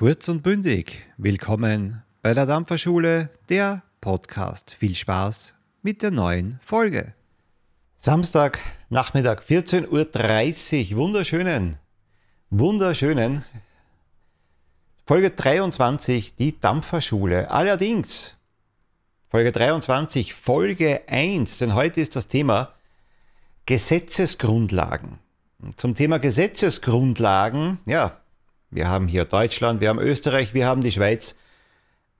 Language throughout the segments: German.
Kurz und bündig. Willkommen bei der Dampferschule, der Podcast. Viel Spaß mit der neuen Folge. Samstag, Nachmittag, 14.30 Uhr. Wunderschönen, wunderschönen. Folge 23, die Dampferschule. Allerdings, Folge 23, Folge 1, denn heute ist das Thema Gesetzesgrundlagen. Zum Thema Gesetzesgrundlagen, ja, wir haben hier Deutschland, wir haben Österreich, wir haben die Schweiz.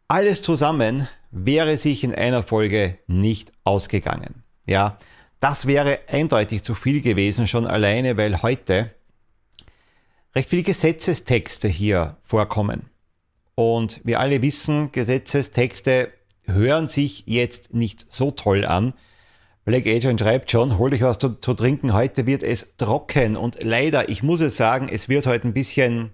Alles zusammen wäre sich in einer Folge nicht ausgegangen. Ja, das wäre eindeutig zu viel gewesen, schon alleine, weil heute recht viele Gesetzestexte hier vorkommen. Und wir alle wissen, Gesetzestexte hören sich jetzt nicht so toll an. Black Agent schreibt schon, hol dich was zu, zu, trinken, heute wird es trocken. Und leider, ich muss es sagen, es wird heute ein bisschen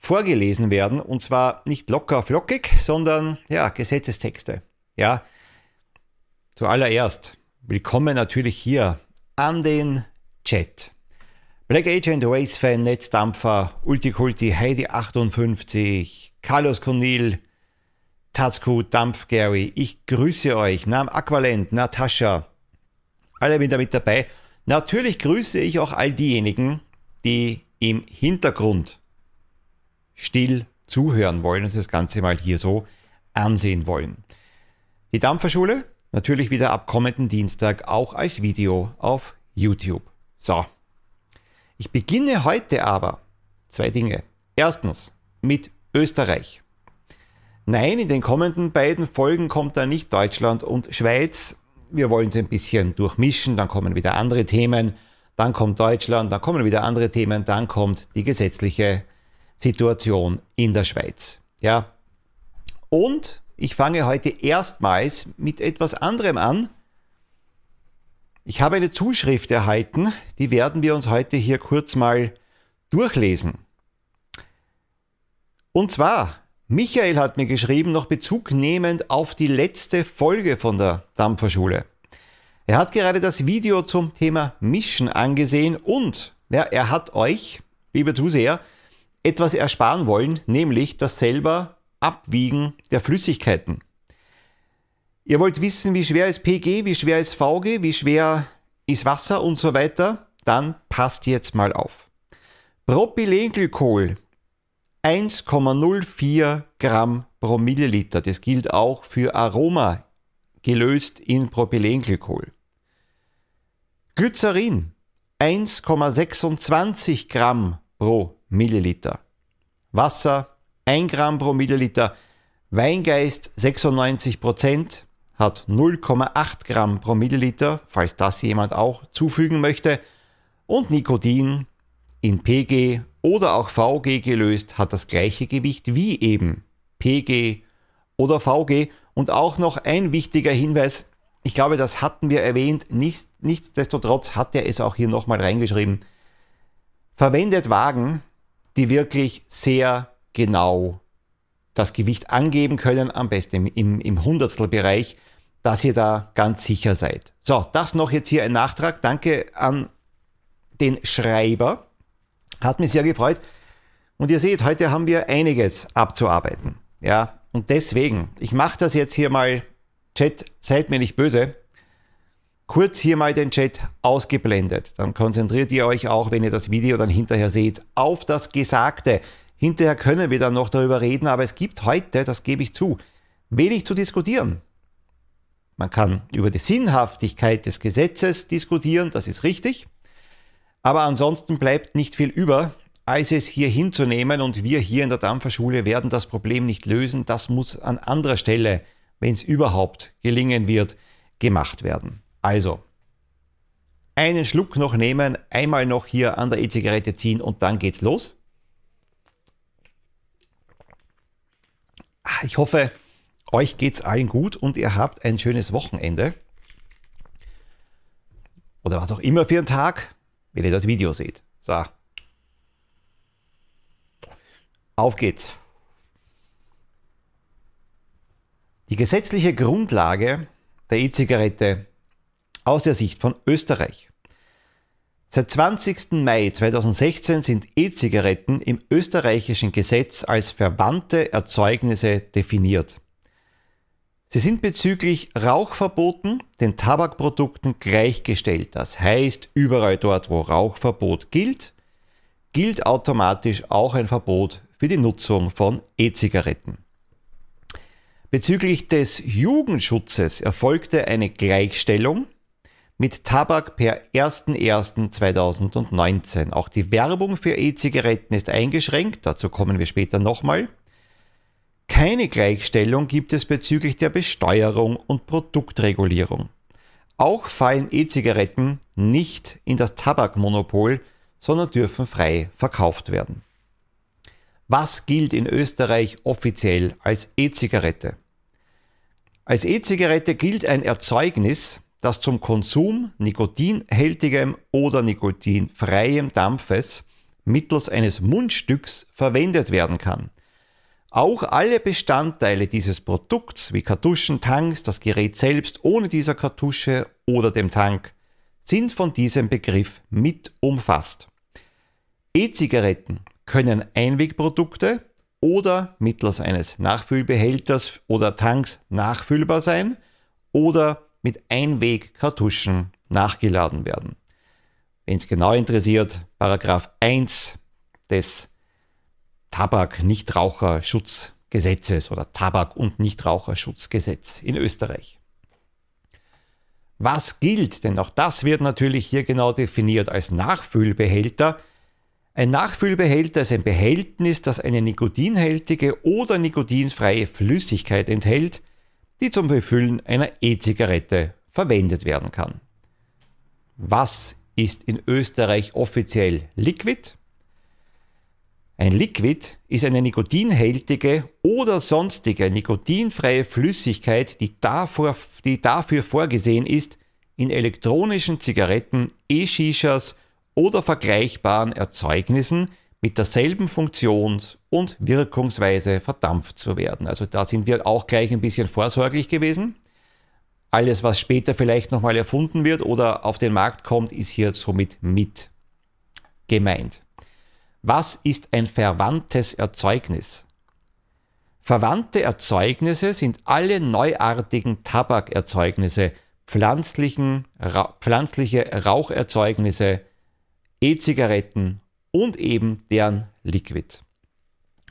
vorgelesen werden. Und zwar nicht locker flockig, sondern ja, Gesetzestexte. Ja, zuallererst willkommen natürlich hier an den Chat. Black Agent, Race Fan, Netzdampfer, Ultikulti, Heidi58, Carlos Cornil, Tatsku, Dampf Gary, ich grüße euch, Nam Aqualent, Natascha, alle wieder mit dabei. Natürlich grüße ich auch all diejenigen, die im Hintergrund still zuhören wollen und das Ganze mal hier so ansehen wollen. Die Dampferschule natürlich wieder ab kommenden Dienstag auch als Video auf YouTube. So. Ich beginne heute aber zwei Dinge. Erstens mit Österreich. Nein, in den kommenden beiden Folgen kommt da nicht Deutschland und Schweiz. Wir wollen es ein bisschen durchmischen, dann kommen wieder andere Themen, dann kommt Deutschland, dann kommen wieder andere Themen, dann kommt die gesetzliche Situation in der Schweiz. Ja. Und ich fange heute erstmals mit etwas anderem an. Ich habe eine Zuschrift erhalten, die werden wir uns heute hier kurz mal durchlesen. Und zwar, Michael hat mir geschrieben, noch Bezug nehmend auf die letzte Folge von der Dampferschule. Er hat gerade das Video zum Thema Mischen angesehen und ja, er hat euch, liebe Zuseher, etwas ersparen wollen, nämlich das selber Abwiegen der Flüssigkeiten. Ihr wollt wissen, wie schwer ist PG, wie schwer ist VG, wie schwer ist Wasser und so weiter? Dann passt jetzt mal auf. Propylenglykol 1,04 Gramm pro Milliliter. Das gilt auch für Aroma gelöst in Propylenglykol. Glycerin 1,26 Gramm pro Milliliter. Wasser 1 Gramm pro Milliliter. Weingeist 96 Prozent hat 0,8 Gramm pro Milliliter, falls das jemand auch zufügen möchte. Und Nikotin in PG oder auch VG gelöst hat das gleiche Gewicht wie eben PG oder VG. Und auch noch ein wichtiger Hinweis, ich glaube, das hatten wir erwähnt, Nichts, nichtsdestotrotz hat er es auch hier nochmal reingeschrieben. Verwendet Wagen, die wirklich sehr genau das Gewicht angeben können, am besten im, im Hundertstelbereich, dass ihr da ganz sicher seid. So, das noch jetzt hier ein Nachtrag. Danke an den Schreiber. Hat mich sehr gefreut. Und ihr seht, heute haben wir einiges abzuarbeiten. Ja, und deswegen, ich mache das jetzt hier mal, Chat, seid mir nicht böse kurz hier mal den Chat ausgeblendet. Dann konzentriert ihr euch auch, wenn ihr das Video dann hinterher seht, auf das Gesagte. Hinterher können wir dann noch darüber reden, aber es gibt heute, das gebe ich zu, wenig zu diskutieren. Man kann über die Sinnhaftigkeit des Gesetzes diskutieren, das ist richtig. Aber ansonsten bleibt nicht viel über, als es hier hinzunehmen und wir hier in der Dampferschule werden das Problem nicht lösen. Das muss an anderer Stelle, wenn es überhaupt gelingen wird, gemacht werden. Also, einen Schluck noch nehmen, einmal noch hier an der E-Zigarette ziehen und dann geht's los. Ah, ich hoffe, euch geht's allen gut und ihr habt ein schönes Wochenende. Oder was auch immer für einen Tag, wenn ihr das Video seht. So. Auf geht's. Die gesetzliche Grundlage der E-Zigarette aus der Sicht von Österreich. Seit 20. Mai 2016 sind E-Zigaretten im österreichischen Gesetz als verwandte Erzeugnisse definiert. Sie sind bezüglich Rauchverboten den Tabakprodukten gleichgestellt. Das heißt, überall dort, wo Rauchverbot gilt, gilt automatisch auch ein Verbot für die Nutzung von E-Zigaretten. Bezüglich des Jugendschutzes erfolgte eine Gleichstellung mit Tabak per 01.01.2019. Auch die Werbung für E-Zigaretten ist eingeschränkt, dazu kommen wir später nochmal. Keine Gleichstellung gibt es bezüglich der Besteuerung und Produktregulierung. Auch fallen E-Zigaretten nicht in das Tabakmonopol, sondern dürfen frei verkauft werden. Was gilt in Österreich offiziell als E-Zigarette? Als E-Zigarette gilt ein Erzeugnis, das zum Konsum nikotinhältigem oder nikotinfreiem Dampfes mittels eines Mundstücks verwendet werden kann. Auch alle Bestandteile dieses Produkts wie Kartuschen, Tanks, das Gerät selbst ohne dieser Kartusche oder dem Tank sind von diesem Begriff mit umfasst. E-Zigaretten können Einwegprodukte oder mittels eines Nachfüllbehälters oder Tanks nachfüllbar sein oder mit Einwegkartuschen nachgeladen werden. Wenn es genau interessiert, Paragraph 1 des Tabak-Nichtraucherschutzgesetzes oder Tabak- und Nichtraucherschutzgesetz in Österreich. Was gilt? Denn auch das wird natürlich hier genau definiert als Nachfüllbehälter. Ein Nachfüllbehälter ist ein Behältnis, das eine nikotinhältige oder nikotinfreie Flüssigkeit enthält, die zum Befüllen einer E-Zigarette verwendet werden kann. Was ist in Österreich offiziell Liquid? Ein Liquid ist eine nikotinhältige oder sonstige nikotinfreie Flüssigkeit, die, davor, die dafür vorgesehen ist, in elektronischen Zigaretten, E-Shishas oder vergleichbaren Erzeugnissen mit derselben Funktions- und Wirkungsweise verdampft zu werden. Also da sind wir auch gleich ein bisschen vorsorglich gewesen. Alles, was später vielleicht nochmal erfunden wird oder auf den Markt kommt, ist hier somit mit gemeint. Was ist ein verwandtes Erzeugnis? Verwandte Erzeugnisse sind alle neuartigen Tabakerzeugnisse, pflanzlichen, ra pflanzliche Raucherzeugnisse, E-Zigaretten und eben deren Liquid.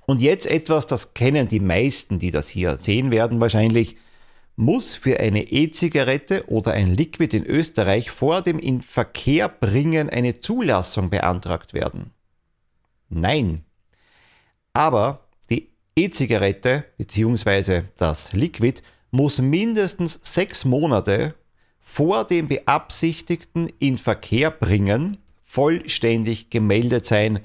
Und jetzt etwas, das kennen die meisten, die das hier sehen werden wahrscheinlich, muss für eine E-Zigarette oder ein Liquid in Österreich vor dem in Verkehr bringen eine Zulassung beantragt werden? Nein. Aber die E-Zigarette bzw. das Liquid muss mindestens sechs Monate vor dem beabsichtigten in Verkehr bringen vollständig gemeldet sein.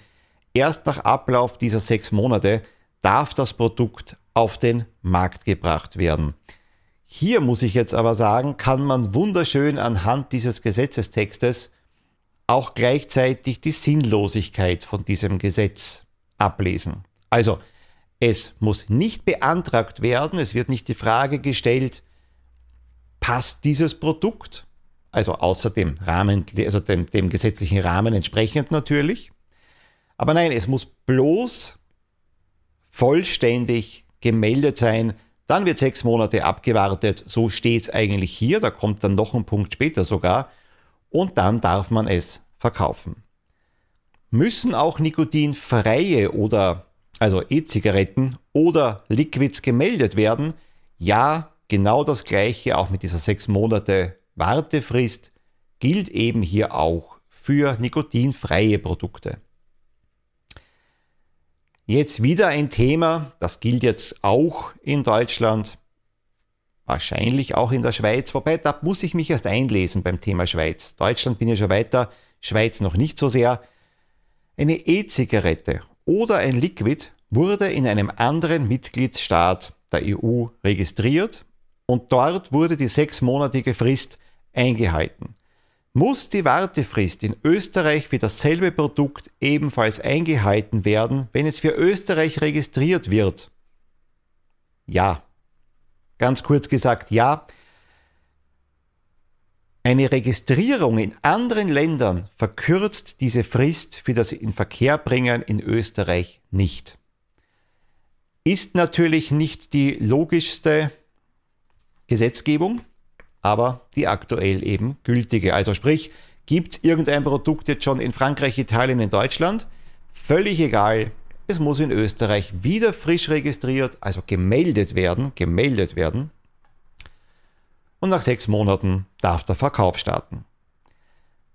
Erst nach Ablauf dieser sechs Monate darf das Produkt auf den Markt gebracht werden. Hier muss ich jetzt aber sagen, kann man wunderschön anhand dieses Gesetzestextes auch gleichzeitig die Sinnlosigkeit von diesem Gesetz ablesen. Also, es muss nicht beantragt werden, es wird nicht die Frage gestellt, passt dieses Produkt? Also außer dem Rahmen, also dem, dem gesetzlichen Rahmen entsprechend natürlich. Aber nein, es muss bloß vollständig gemeldet sein. Dann wird sechs Monate abgewartet. So steht es eigentlich hier. Da kommt dann noch ein Punkt später sogar. Und dann darf man es verkaufen. Müssen auch nikotinfreie oder also E-Zigaretten oder Liquids gemeldet werden? Ja, genau das gleiche auch mit dieser sechs Monate Wartefrist gilt eben hier auch für nikotinfreie Produkte. Jetzt wieder ein Thema, das gilt jetzt auch in Deutschland, wahrscheinlich auch in der Schweiz, wobei da muss ich mich erst einlesen beim Thema Schweiz. Deutschland bin ich schon weiter, Schweiz noch nicht so sehr. Eine E-Zigarette oder ein Liquid wurde in einem anderen Mitgliedsstaat der EU registriert und dort wurde die sechsmonatige Frist eingehalten. Muss die Wartefrist in Österreich für dasselbe Produkt ebenfalls eingehalten werden, wenn es für Österreich registriert wird? Ja. Ganz kurz gesagt, ja. Eine Registrierung in anderen Ländern verkürzt diese Frist für das Inverkehrbringen in Österreich nicht. Ist natürlich nicht die logischste Gesetzgebung, aber die aktuell eben gültige. Also sprich, gibt es irgendein Produkt jetzt schon in Frankreich, Italien, in Deutschland? Völlig egal. Es muss in Österreich wieder frisch registriert, also gemeldet werden, gemeldet werden und nach sechs Monaten darf der Verkauf starten.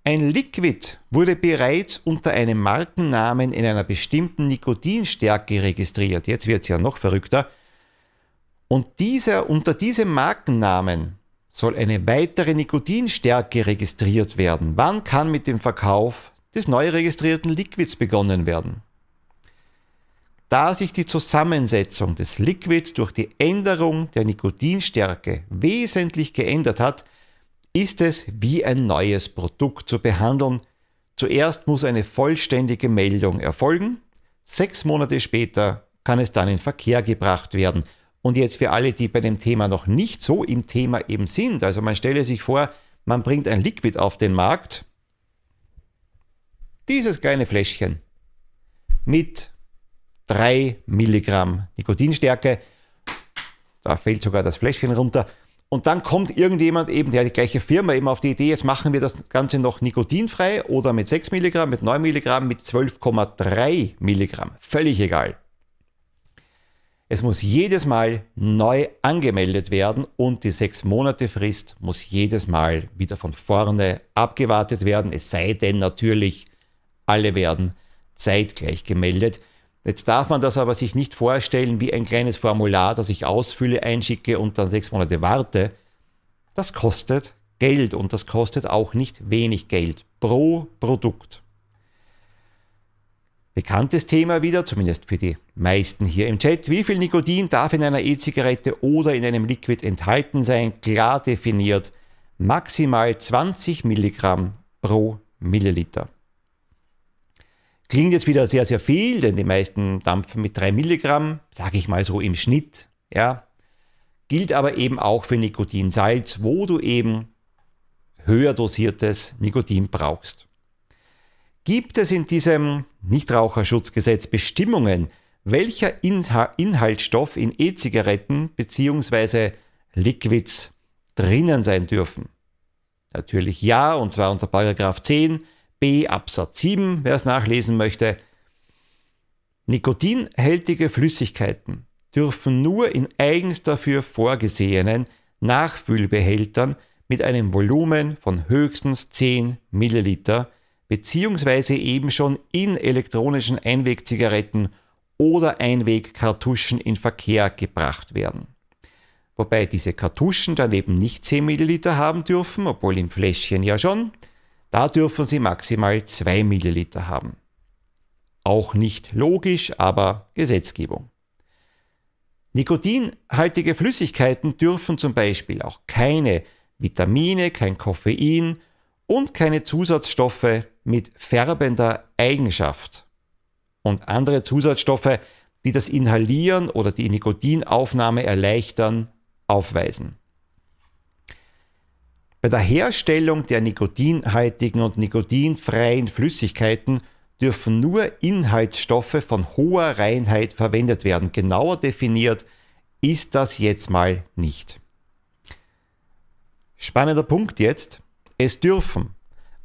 Ein Liquid wurde bereits unter einem Markennamen in einer bestimmten Nikotinstärke registriert. Jetzt wird es ja noch verrückter. Und dieser, unter diesem Markennamen soll eine weitere Nikotinstärke registriert werden. Wann kann mit dem Verkauf des neu registrierten Liquids begonnen werden? Da sich die Zusammensetzung des Liquids durch die Änderung der Nikotinstärke wesentlich geändert hat, ist es wie ein neues Produkt zu behandeln. Zuerst muss eine vollständige Meldung erfolgen, sechs Monate später kann es dann in Verkehr gebracht werden. Und jetzt für alle, die bei dem Thema noch nicht so im Thema eben sind, also man stelle sich vor, man bringt ein Liquid auf den Markt, dieses kleine Fläschchen mit 3 Milligramm Nikotinstärke. Da fällt sogar das Fläschchen runter. Und dann kommt irgendjemand eben, der die gleiche Firma eben auf die Idee, jetzt machen wir das Ganze noch nikotinfrei oder mit 6 Milligramm, mit 9 Milligramm, mit 12,3 Milligramm. Völlig egal. Es muss jedes Mal neu angemeldet werden und die 6 Monate Frist muss jedes Mal wieder von vorne abgewartet werden. Es sei denn natürlich, alle werden zeitgleich gemeldet. Jetzt darf man das aber sich nicht vorstellen wie ein kleines Formular, das ich ausfülle, einschicke und dann sechs Monate warte. Das kostet Geld und das kostet auch nicht wenig Geld pro Produkt. Bekanntes Thema wieder, zumindest für die meisten hier im Chat. Wie viel Nikotin darf in einer E-Zigarette oder in einem Liquid enthalten sein? Klar definiert. Maximal 20 Milligramm pro Milliliter. Klingt jetzt wieder sehr, sehr viel, denn die meisten dampfen mit 3 Milligramm, sage ich mal so im Schnitt. Ja. Gilt aber eben auch für Nikotinsalz, wo du eben höher dosiertes Nikotin brauchst. Gibt es in diesem Nichtraucherschutzgesetz Bestimmungen, welcher Inhaltsstoff in E-Zigaretten bzw. Liquids drinnen sein dürfen? Natürlich ja, und zwar unter Paragraph 10 B Absatz 7, wer es nachlesen möchte. Nikotinhältige Flüssigkeiten dürfen nur in eigens dafür vorgesehenen Nachfüllbehältern mit einem Volumen von höchstens 10 Milliliter beziehungsweise eben schon in elektronischen Einwegzigaretten oder Einwegkartuschen in Verkehr gebracht werden. Wobei diese Kartuschen dann eben nicht 10 Milliliter haben dürfen, obwohl im Fläschchen ja schon, da dürfen Sie maximal 2 Milliliter haben. Auch nicht logisch, aber Gesetzgebung. Nikotinhaltige Flüssigkeiten dürfen zum Beispiel auch keine Vitamine, kein Koffein und keine Zusatzstoffe mit färbender Eigenschaft und andere Zusatzstoffe, die das Inhalieren oder die Nikotinaufnahme erleichtern, aufweisen. Bei der Herstellung der nikotinhaltigen und nikotinfreien Flüssigkeiten dürfen nur Inhaltsstoffe von hoher Reinheit verwendet werden. Genauer definiert ist das jetzt mal nicht. Spannender Punkt jetzt. Es dürfen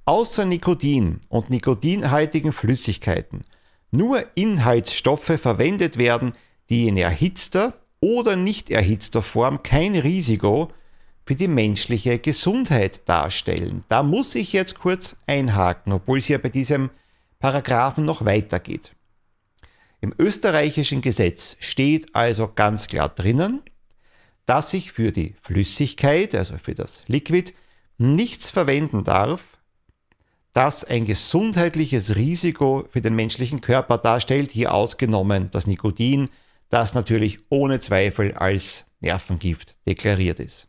außer Nikotin und nikotinhaltigen Flüssigkeiten nur Inhaltsstoffe verwendet werden, die in erhitzter oder nicht erhitzter Form kein Risiko für die menschliche Gesundheit darstellen. Da muss ich jetzt kurz einhaken, obwohl es ja bei diesem Paragraphen noch weitergeht. Im österreichischen Gesetz steht also ganz klar drinnen, dass ich für die Flüssigkeit, also für das Liquid, nichts verwenden darf, das ein gesundheitliches Risiko für den menschlichen Körper darstellt, hier ausgenommen das Nikotin, das natürlich ohne Zweifel als Nervengift deklariert ist.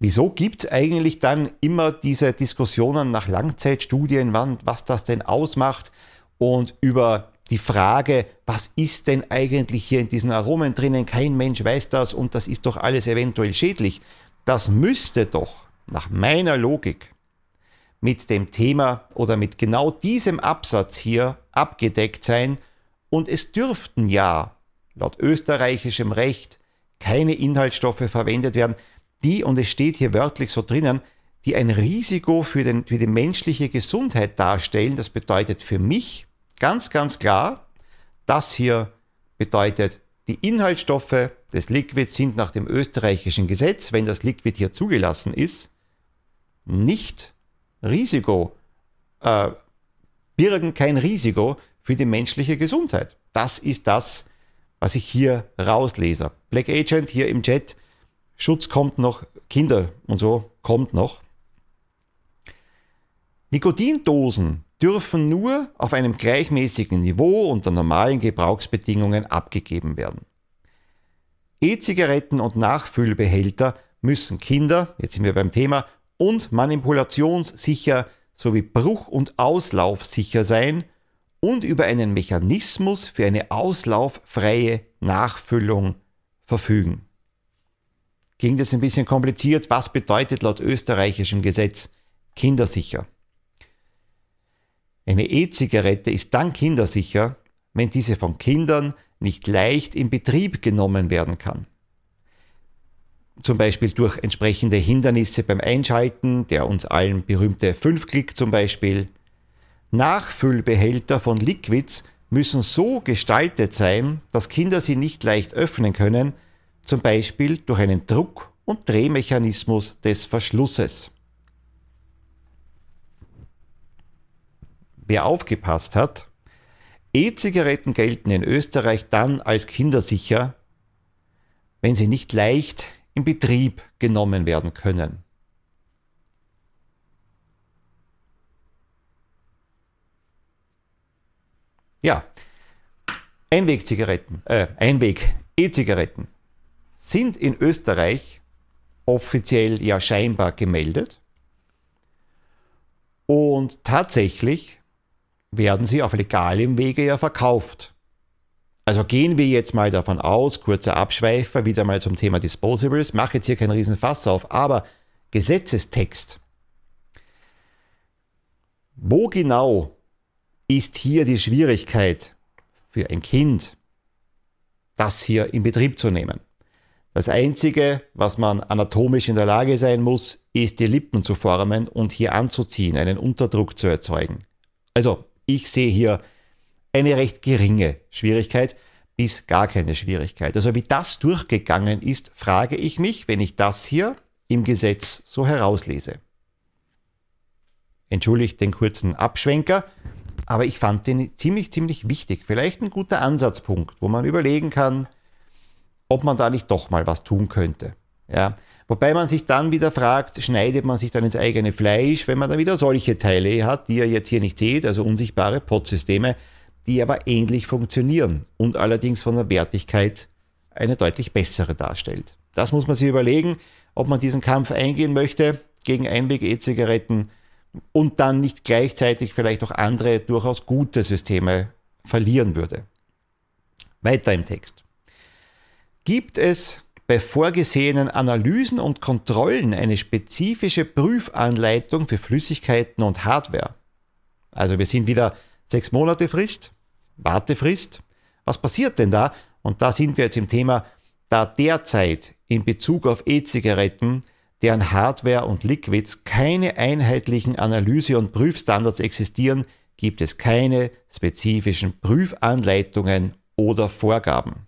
Wieso gibt es eigentlich dann immer diese Diskussionen nach Langzeitstudien, wann, was das denn ausmacht und über die Frage, was ist denn eigentlich hier in diesen Aromen drinnen? Kein Mensch weiß das und das ist doch alles eventuell schädlich. Das müsste doch nach meiner Logik mit dem Thema oder mit genau diesem Absatz hier abgedeckt sein und es dürften ja laut österreichischem Recht keine Inhaltsstoffe verwendet werden, die, und es steht hier wörtlich so drinnen, die ein Risiko für, den, für die menschliche Gesundheit darstellen. Das bedeutet für mich ganz, ganz klar, das hier bedeutet, die Inhaltsstoffe des Liquids sind nach dem österreichischen Gesetz, wenn das Liquid hier zugelassen ist, nicht Risiko, äh, birgen kein Risiko für die menschliche Gesundheit. Das ist das, was ich hier rauslese. Black Agent hier im Chat, Schutz kommt noch, Kinder und so kommt noch. Nikotindosen dürfen nur auf einem gleichmäßigen Niveau unter normalen Gebrauchsbedingungen abgegeben werden. E-Zigaretten und Nachfüllbehälter müssen Kinder, jetzt sind wir beim Thema, und manipulationssicher sowie bruch- und auslaufsicher sein und über einen Mechanismus für eine auslauffreie Nachfüllung verfügen. Klingt jetzt ein bisschen kompliziert. Was bedeutet laut österreichischem Gesetz kindersicher? Eine E-Zigarette ist dann kindersicher, wenn diese von Kindern nicht leicht in Betrieb genommen werden kann. Zum Beispiel durch entsprechende Hindernisse beim Einschalten, der uns allen berühmte 5-Klick zum Beispiel. Nachfüllbehälter von Liquids müssen so gestaltet sein, dass Kinder sie nicht leicht öffnen können, zum Beispiel durch einen Druck- und Drehmechanismus des Verschlusses. Wer aufgepasst hat, E-Zigaretten gelten in Österreich dann als kindersicher, wenn sie nicht leicht in Betrieb genommen werden können. Ja, Einwegzigaretten, äh, Einweg-E-Zigaretten sind in Österreich offiziell ja scheinbar gemeldet. Und tatsächlich werden sie auf legalem Wege ja verkauft. Also gehen wir jetzt mal davon aus, kurzer Abschweifer, wieder mal zum Thema Disposables, mache jetzt hier keinen Riesenfass auf, aber Gesetzestext. Wo genau ist hier die Schwierigkeit für ein Kind, das hier in Betrieb zu nehmen? Das Einzige, was man anatomisch in der Lage sein muss, ist die Lippen zu formen und hier anzuziehen, einen Unterdruck zu erzeugen. Also ich sehe hier eine recht geringe Schwierigkeit bis gar keine Schwierigkeit. Also wie das durchgegangen ist, frage ich mich, wenn ich das hier im Gesetz so herauslese. Entschuldigt den kurzen Abschwenker, aber ich fand den ziemlich, ziemlich wichtig. Vielleicht ein guter Ansatzpunkt, wo man überlegen kann, ob man da nicht doch mal was tun könnte. Ja, Wobei man sich dann wieder fragt, schneidet man sich dann ins eigene Fleisch, wenn man dann wieder solche Teile hat, die ihr jetzt hier nicht seht, also unsichtbare Pod-Systeme, die aber ähnlich funktionieren und allerdings von der Wertigkeit eine deutlich bessere darstellt. Das muss man sich überlegen, ob man diesen Kampf eingehen möchte gegen Einweg-E-Zigaretten und dann nicht gleichzeitig vielleicht auch andere durchaus gute Systeme verlieren würde. Weiter im Text. Gibt es bei vorgesehenen Analysen und Kontrollen eine spezifische Prüfanleitung für Flüssigkeiten und Hardware. Also wir sind wieder sechs Monate Frist, Wartefrist. Was passiert denn da? Und da sind wir jetzt im Thema, da derzeit in Bezug auf E-Zigaretten, deren Hardware und Liquids keine einheitlichen Analyse- und Prüfstandards existieren, gibt es keine spezifischen Prüfanleitungen oder Vorgaben.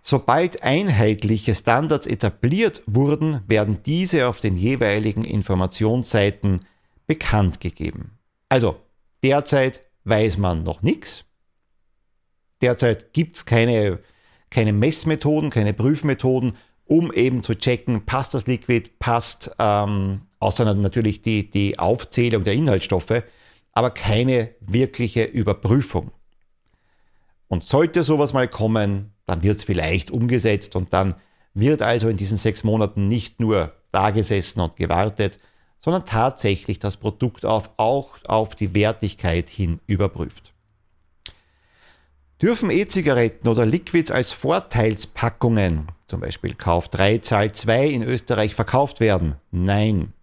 Sobald einheitliche Standards etabliert wurden, werden diese auf den jeweiligen Informationsseiten bekannt gegeben. Also derzeit weiß man noch nichts. Derzeit gibt es keine, keine Messmethoden, keine Prüfmethoden, um eben zu checken, passt das Liquid, passt, ähm, außer natürlich die, die Aufzählung der Inhaltsstoffe, aber keine wirkliche Überprüfung. Und sollte sowas mal kommen, dann wird es vielleicht umgesetzt und dann wird also in diesen sechs Monaten nicht nur da gesessen und gewartet, sondern tatsächlich das Produkt auf, auch auf die Wertigkeit hin überprüft. Dürfen E-Zigaretten oder Liquids als Vorteilspackungen, zum Beispiel Kauf 3, Zahl 2 in Österreich verkauft werden? Nein.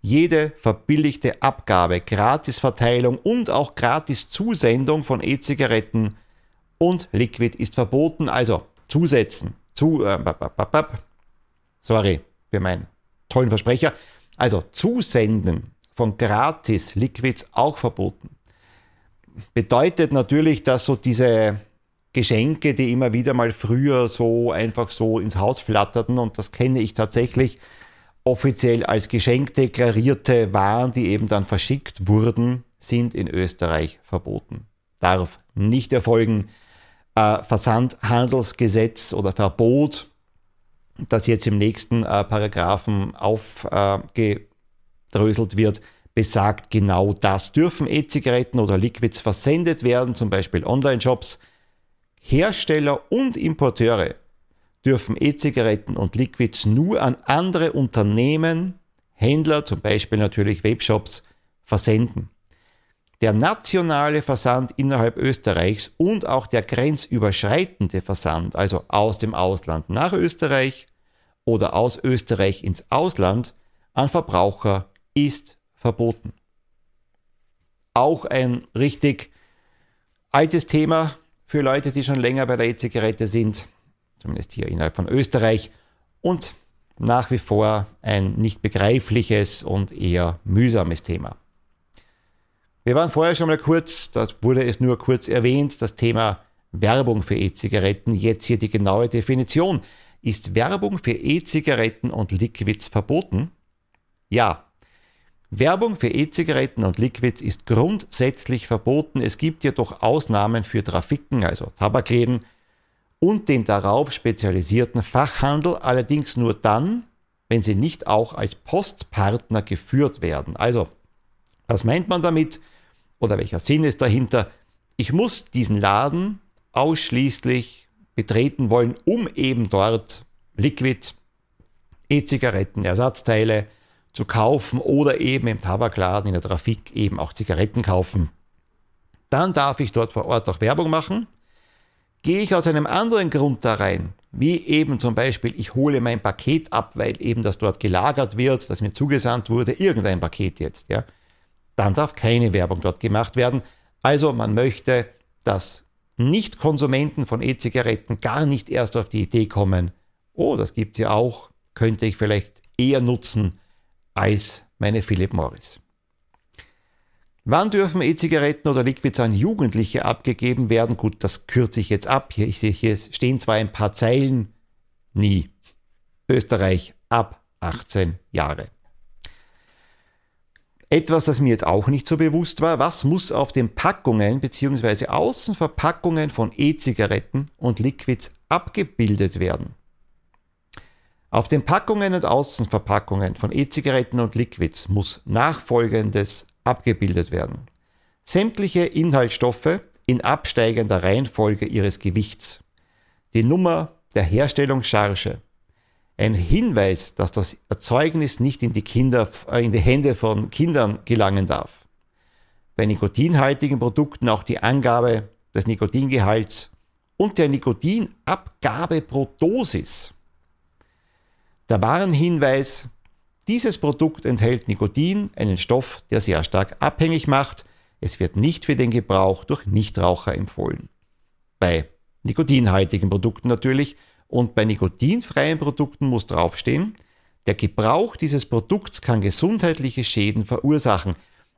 Jede verbilligte Abgabe, Gratisverteilung und auch Gratiszusendung von E-Zigaretten und Liquid ist verboten. Also zusetzen. Zu, äh, sorry für meinen tollen Versprecher. Also zusenden von Gratis Liquids auch verboten. Bedeutet natürlich, dass so diese Geschenke, die immer wieder mal früher so einfach so ins Haus flatterten, und das kenne ich tatsächlich, offiziell als Geschenk deklarierte Waren, die eben dann verschickt wurden, sind in Österreich verboten. Darf nicht erfolgen. Äh, Versandhandelsgesetz oder Verbot, das jetzt im nächsten äh, Paragraphen aufgedröselt äh, wird, besagt genau das. Dürfen E-Zigaretten oder Liquids versendet werden, zum Beispiel Online-Shops. Hersteller und Importeure dürfen E-Zigaretten und Liquids nur an andere Unternehmen, Händler, zum Beispiel natürlich Webshops, versenden. Der nationale Versand innerhalb Österreichs und auch der grenzüberschreitende Versand, also aus dem Ausland nach Österreich oder aus Österreich ins Ausland, an Verbraucher ist verboten. Auch ein richtig altes Thema für Leute, die schon länger bei der E-Zigarette sind zumindest hier innerhalb von Österreich, und nach wie vor ein nicht begreifliches und eher mühsames Thema. Wir waren vorher schon mal kurz, das wurde es nur kurz erwähnt, das Thema Werbung für E-Zigaretten. Jetzt hier die genaue Definition. Ist Werbung für E-Zigaretten und Liquids verboten? Ja. Werbung für E-Zigaretten und Liquids ist grundsätzlich verboten. Es gibt jedoch Ausnahmen für Trafiken, also Tabakläden, und den darauf spezialisierten Fachhandel, allerdings nur dann, wenn sie nicht auch als Postpartner geführt werden. Also, was meint man damit oder welcher Sinn ist dahinter? Ich muss diesen Laden ausschließlich betreten wollen, um eben dort Liquid, E-Zigaretten, Ersatzteile zu kaufen oder eben im Tabakladen in der Trafik eben auch Zigaretten kaufen. Dann darf ich dort vor Ort auch Werbung machen Gehe ich aus einem anderen Grund da rein, wie eben zum Beispiel, ich hole mein Paket ab, weil eben das dort gelagert wird, das mir zugesandt wurde, irgendein Paket jetzt, ja, dann darf keine Werbung dort gemacht werden. Also man möchte, dass Nicht-Konsumenten von E-Zigaretten gar nicht erst auf die Idee kommen, oh, das gibt es ja auch, könnte ich vielleicht eher nutzen als meine Philip Morris. Wann dürfen E-Zigaretten oder Liquids an Jugendliche abgegeben werden? Gut, das kürze ich jetzt ab. Hier, hier stehen zwar ein paar Zeilen, nie. Österreich ab 18 Jahre. Etwas, das mir jetzt auch nicht so bewusst war, was muss auf den Packungen bzw. Außenverpackungen von E-Zigaretten und Liquids abgebildet werden? Auf den Packungen und Außenverpackungen von E-Zigaretten und Liquids muss nachfolgendes abgebildet werden. Sämtliche Inhaltsstoffe in absteigender Reihenfolge ihres Gewichts. Die Nummer der Herstellungscharge. Ein Hinweis, dass das Erzeugnis nicht in die, Kinder, äh, in die Hände von Kindern gelangen darf. Bei nikotinhaltigen Produkten auch die Angabe des Nikotingehalts und der Nikotinabgabe pro Dosis. Der Warnhinweis dieses Produkt enthält Nikotin, einen Stoff, der sehr stark abhängig macht. Es wird nicht für den Gebrauch durch Nichtraucher empfohlen. Bei nikotinhaltigen Produkten natürlich und bei nikotinfreien Produkten muss draufstehen, der Gebrauch dieses Produkts kann gesundheitliche Schäden verursachen.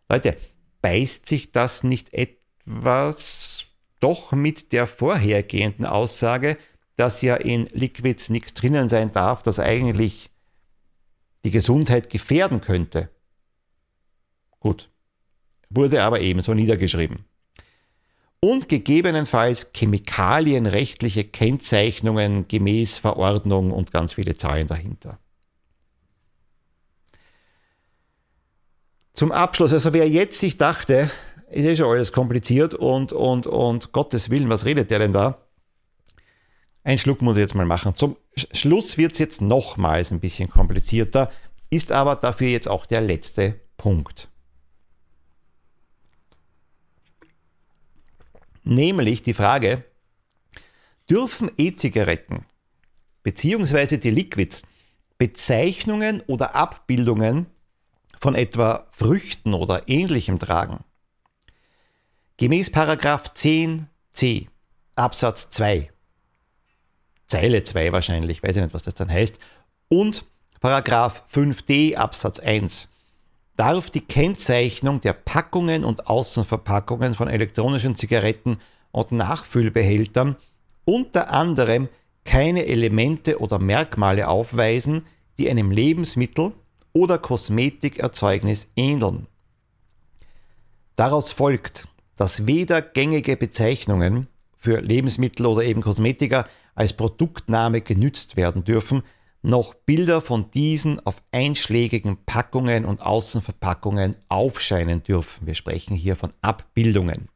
Leute, beißt sich das nicht etwas doch mit der vorhergehenden Aussage, dass ja in Liquids nichts drinnen sein darf, das eigentlich die Gesundheit gefährden könnte. Gut, wurde aber ebenso niedergeschrieben. Und gegebenenfalls chemikalienrechtliche Kennzeichnungen gemäß Verordnung und ganz viele Zahlen dahinter. Zum Abschluss, also wer jetzt sich dachte, ist eh schon alles kompliziert und, und, und Gottes Willen, was redet der denn da? Ein Schluck muss ich jetzt mal machen. Zum Schluss wird es jetzt nochmals ein bisschen komplizierter, ist aber dafür jetzt auch der letzte Punkt. Nämlich die Frage, dürfen E-Zigaretten bzw. die Liquids Bezeichnungen oder Abbildungen von etwa Früchten oder ähnlichem tragen? Gemäß 10c Absatz 2, Zeile 2 wahrscheinlich, weiß ich nicht, was das dann heißt, und Paragraph 5d Absatz 1 darf die Kennzeichnung der Packungen und Außenverpackungen von elektronischen Zigaretten und Nachfüllbehältern unter anderem keine Elemente oder Merkmale aufweisen, die einem Lebensmittel oder Kosmetikerzeugnis ähneln. Daraus folgt, dass weder gängige Bezeichnungen für Lebensmittel oder eben Kosmetika als Produktname genützt werden dürfen, noch Bilder von diesen auf einschlägigen Packungen und Außenverpackungen aufscheinen dürfen. Wir sprechen hier von Abbildungen.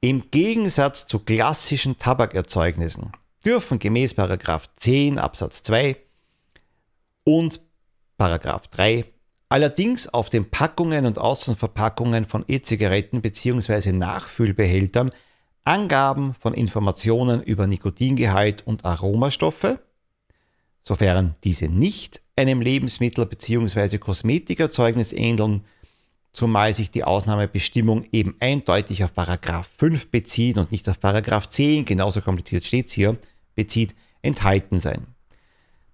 Im Gegensatz zu klassischen Tabakerzeugnissen dürfen gemäß 10 Absatz 2 und 3 allerdings auf den Packungen und Außenverpackungen von E-Zigaretten bzw. Nachfüllbehältern Angaben von Informationen über Nikotingehalt und Aromastoffe, sofern diese nicht einem Lebensmittel bzw. Kosmetikerzeugnis ähneln, zumal sich die Ausnahmebestimmung eben eindeutig auf Paragraph 5 bezieht und nicht auf Paragraph 10, genauso kompliziert steht es hier, bezieht, enthalten sein.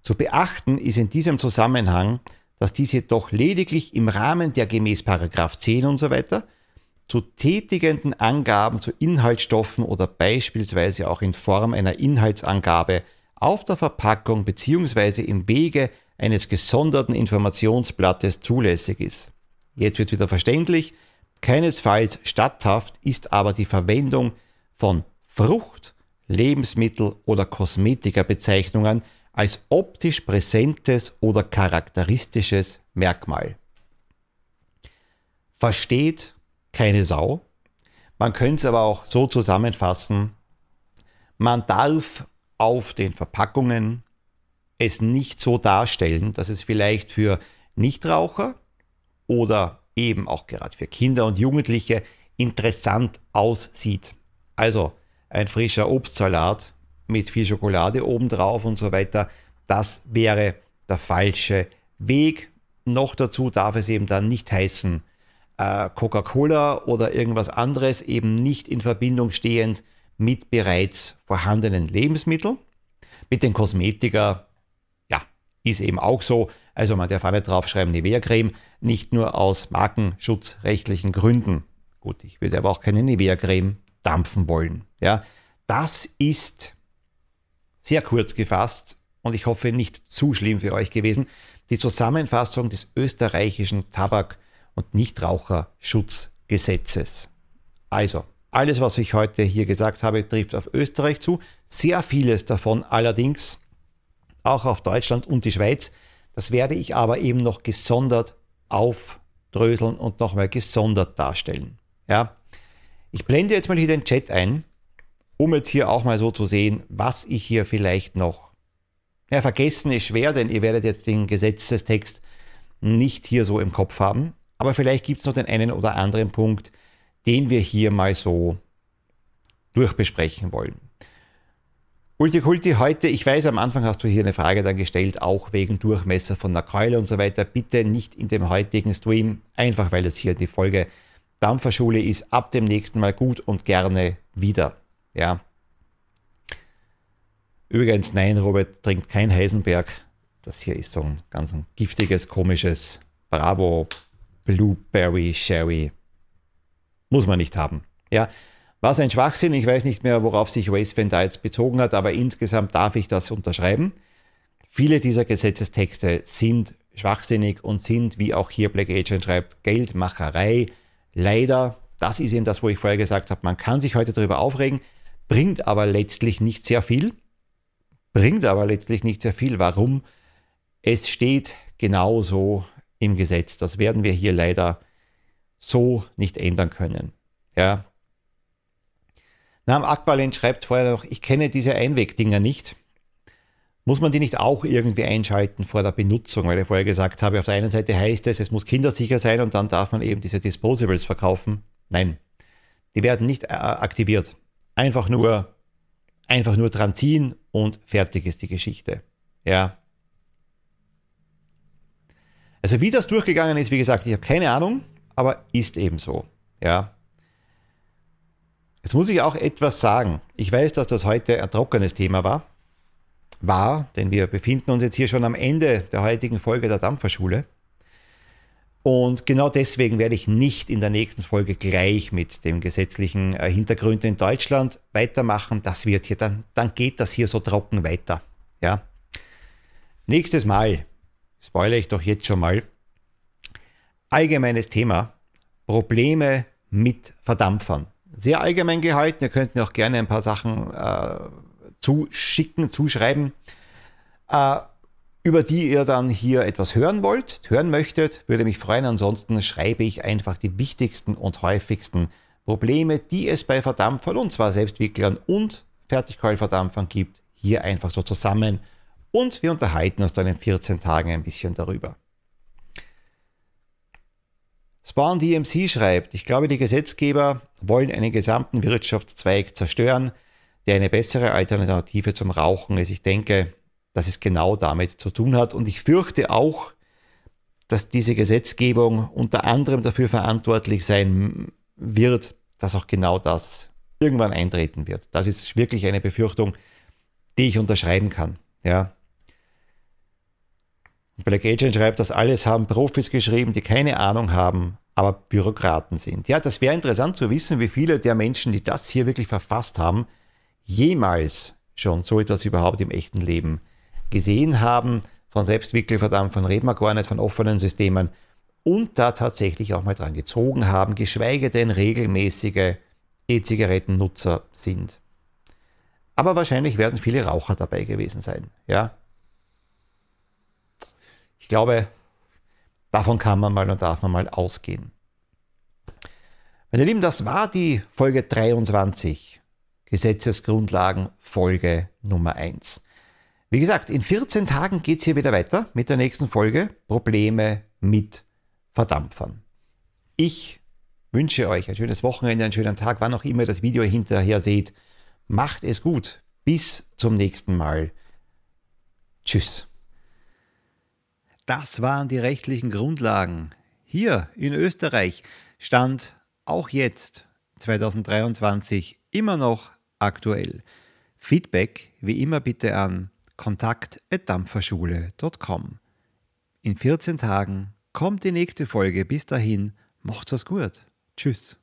Zu beachten ist in diesem Zusammenhang, dass dies jedoch lediglich im Rahmen der gemäß Paragraph 10 und so weiter zu tätigenden Angaben zu Inhaltsstoffen oder beispielsweise auch in Form einer Inhaltsangabe auf der Verpackung bzw. im Wege eines gesonderten Informationsblattes zulässig ist. Jetzt wird wieder verständlich, keinesfalls statthaft ist aber die Verwendung von Frucht, Lebensmittel oder Kosmetikabezeichnungen als optisch präsentes oder charakteristisches Merkmal. Versteht keine Sau. Man könnte es aber auch so zusammenfassen, man darf auf den Verpackungen es nicht so darstellen, dass es vielleicht für Nichtraucher oder eben auch gerade für Kinder und Jugendliche interessant aussieht. Also ein frischer Obstsalat mit viel Schokolade obendrauf und so weiter, das wäre der falsche Weg. Noch dazu darf es eben dann nicht heißen, äh, Coca-Cola oder irgendwas anderes eben nicht in Verbindung stehend mit bereits vorhandenen Lebensmitteln. Mit den Kosmetika, ja, ist eben auch so. Also man darf auch nicht draufschreiben, Nivea-Creme, nicht nur aus markenschutzrechtlichen Gründen. Gut, ich würde aber auch keine Nivea-Creme dampfen wollen. Ja, das ist sehr kurz gefasst und ich hoffe nicht zu schlimm für euch gewesen. Die Zusammenfassung des österreichischen Tabak- und Nichtraucherschutzgesetzes. Also, alles, was ich heute hier gesagt habe, trifft auf Österreich zu. Sehr vieles davon allerdings auch auf Deutschland und die Schweiz. Das werde ich aber eben noch gesondert aufdröseln und nochmal gesondert darstellen. Ja. Ich blende jetzt mal hier den Chat ein, um jetzt hier auch mal so zu sehen, was ich hier vielleicht noch. Ja, vergessen ist schwer, denn ihr werdet jetzt den Gesetzestext nicht hier so im Kopf haben. Aber vielleicht gibt es noch den einen oder anderen Punkt, den wir hier mal so durchbesprechen wollen. Ulti Kulti, heute, ich weiß, am Anfang hast du hier eine Frage dann gestellt, auch wegen Durchmesser von der Keule und so weiter. Bitte nicht in dem heutigen Stream, einfach weil es hier die Folge Dampferschule ist. Ab dem nächsten Mal gut und gerne wieder. Ja. Übrigens, nein, Robert trinkt kein Heisenberg. Das hier ist so ein ganz giftiges, komisches Bravo Blueberry Sherry. Muss man nicht haben. Ja, was ein Schwachsinn. Ich weiß nicht mehr, worauf sich Race da jetzt bezogen hat, aber insgesamt darf ich das unterschreiben. Viele dieser Gesetzestexte sind schwachsinnig und sind, wie auch hier Black Agent schreibt, Geldmacherei. Leider, das ist eben das, wo ich vorher gesagt habe, man kann sich heute darüber aufregen, bringt aber letztlich nicht sehr viel. Bringt aber letztlich nicht sehr viel. Warum? Es steht genauso im Gesetz. Das werden wir hier leider so nicht ändern können. Ja. Nam Akbalin schreibt vorher noch, ich kenne diese Einwegdinger nicht. Muss man die nicht auch irgendwie einschalten vor der Benutzung? Weil ich vorher gesagt habe, auf der einen Seite heißt es, es muss kindersicher sein und dann darf man eben diese Disposables verkaufen. Nein. die werden nicht äh, aktiviert. Einfach nur, einfach nur dran ziehen und fertig ist die Geschichte. Ja. Also wie das durchgegangen ist, wie gesagt, ich habe keine Ahnung, aber ist eben so. Ja. Jetzt muss ich auch etwas sagen. Ich weiß, dass das heute ein trockenes Thema war. War, denn wir befinden uns jetzt hier schon am Ende der heutigen Folge der Dampferschule. Und genau deswegen werde ich nicht in der nächsten Folge gleich mit dem gesetzlichen äh, Hintergrund in Deutschland weitermachen. Das wird hier, dann, dann geht das hier so trocken weiter. Ja. Nächstes Mal, spoilere ich doch jetzt schon mal, allgemeines Thema, Probleme mit Verdampfern. Sehr allgemein gehalten, ihr könnt mir auch gerne ein paar Sachen äh, zuschicken, zuschreiben. Äh, über die ihr dann hier etwas hören wollt, hören möchtet, würde mich freuen. Ansonsten schreibe ich einfach die wichtigsten und häufigsten Probleme, die es bei Verdampfern und zwar Selbstwicklern und Fertigkeulverdampfern gibt, hier einfach so zusammen und wir unterhalten uns dann in 14 Tagen ein bisschen darüber. Spawn DMC schreibt, ich glaube, die Gesetzgeber wollen einen gesamten Wirtschaftszweig zerstören, der eine bessere Alternative zum Rauchen ist. Ich denke, dass es genau damit zu tun hat. Und ich fürchte auch, dass diese Gesetzgebung unter anderem dafür verantwortlich sein wird, dass auch genau das irgendwann eintreten wird. Das ist wirklich eine Befürchtung, die ich unterschreiben kann. Ja. Black Agent schreibt, das alles haben Profis geschrieben, die keine Ahnung haben, aber Bürokraten sind. Ja, das wäre interessant zu wissen, wie viele der Menschen, die das hier wirklich verfasst haben, jemals schon so etwas überhaupt im echten Leben gesehen haben, von Selbstwickelverdampfern reden wir gar nicht, von offenen Systemen, und da tatsächlich auch mal dran gezogen haben, geschweige denn regelmäßige E-Zigarettennutzer sind. Aber wahrscheinlich werden viele Raucher dabei gewesen sein. Ja? Ich glaube, davon kann man mal und darf man mal ausgehen. Meine Lieben, das war die Folge 23, Gesetzesgrundlagen Folge Nummer 1. Wie gesagt, in 14 Tagen geht es hier wieder weiter mit der nächsten Folge Probleme mit Verdampfern. Ich wünsche euch ein schönes Wochenende, einen schönen Tag, wann auch immer ihr das Video hinterher seht. Macht es gut. Bis zum nächsten Mal. Tschüss. Das waren die rechtlichen Grundlagen. Hier in Österreich stand auch jetzt 2023 immer noch aktuell. Feedback wie immer bitte an kontakt.dampferschule.com. In 14 Tagen kommt die nächste Folge. Bis dahin, macht's was gut. Tschüss.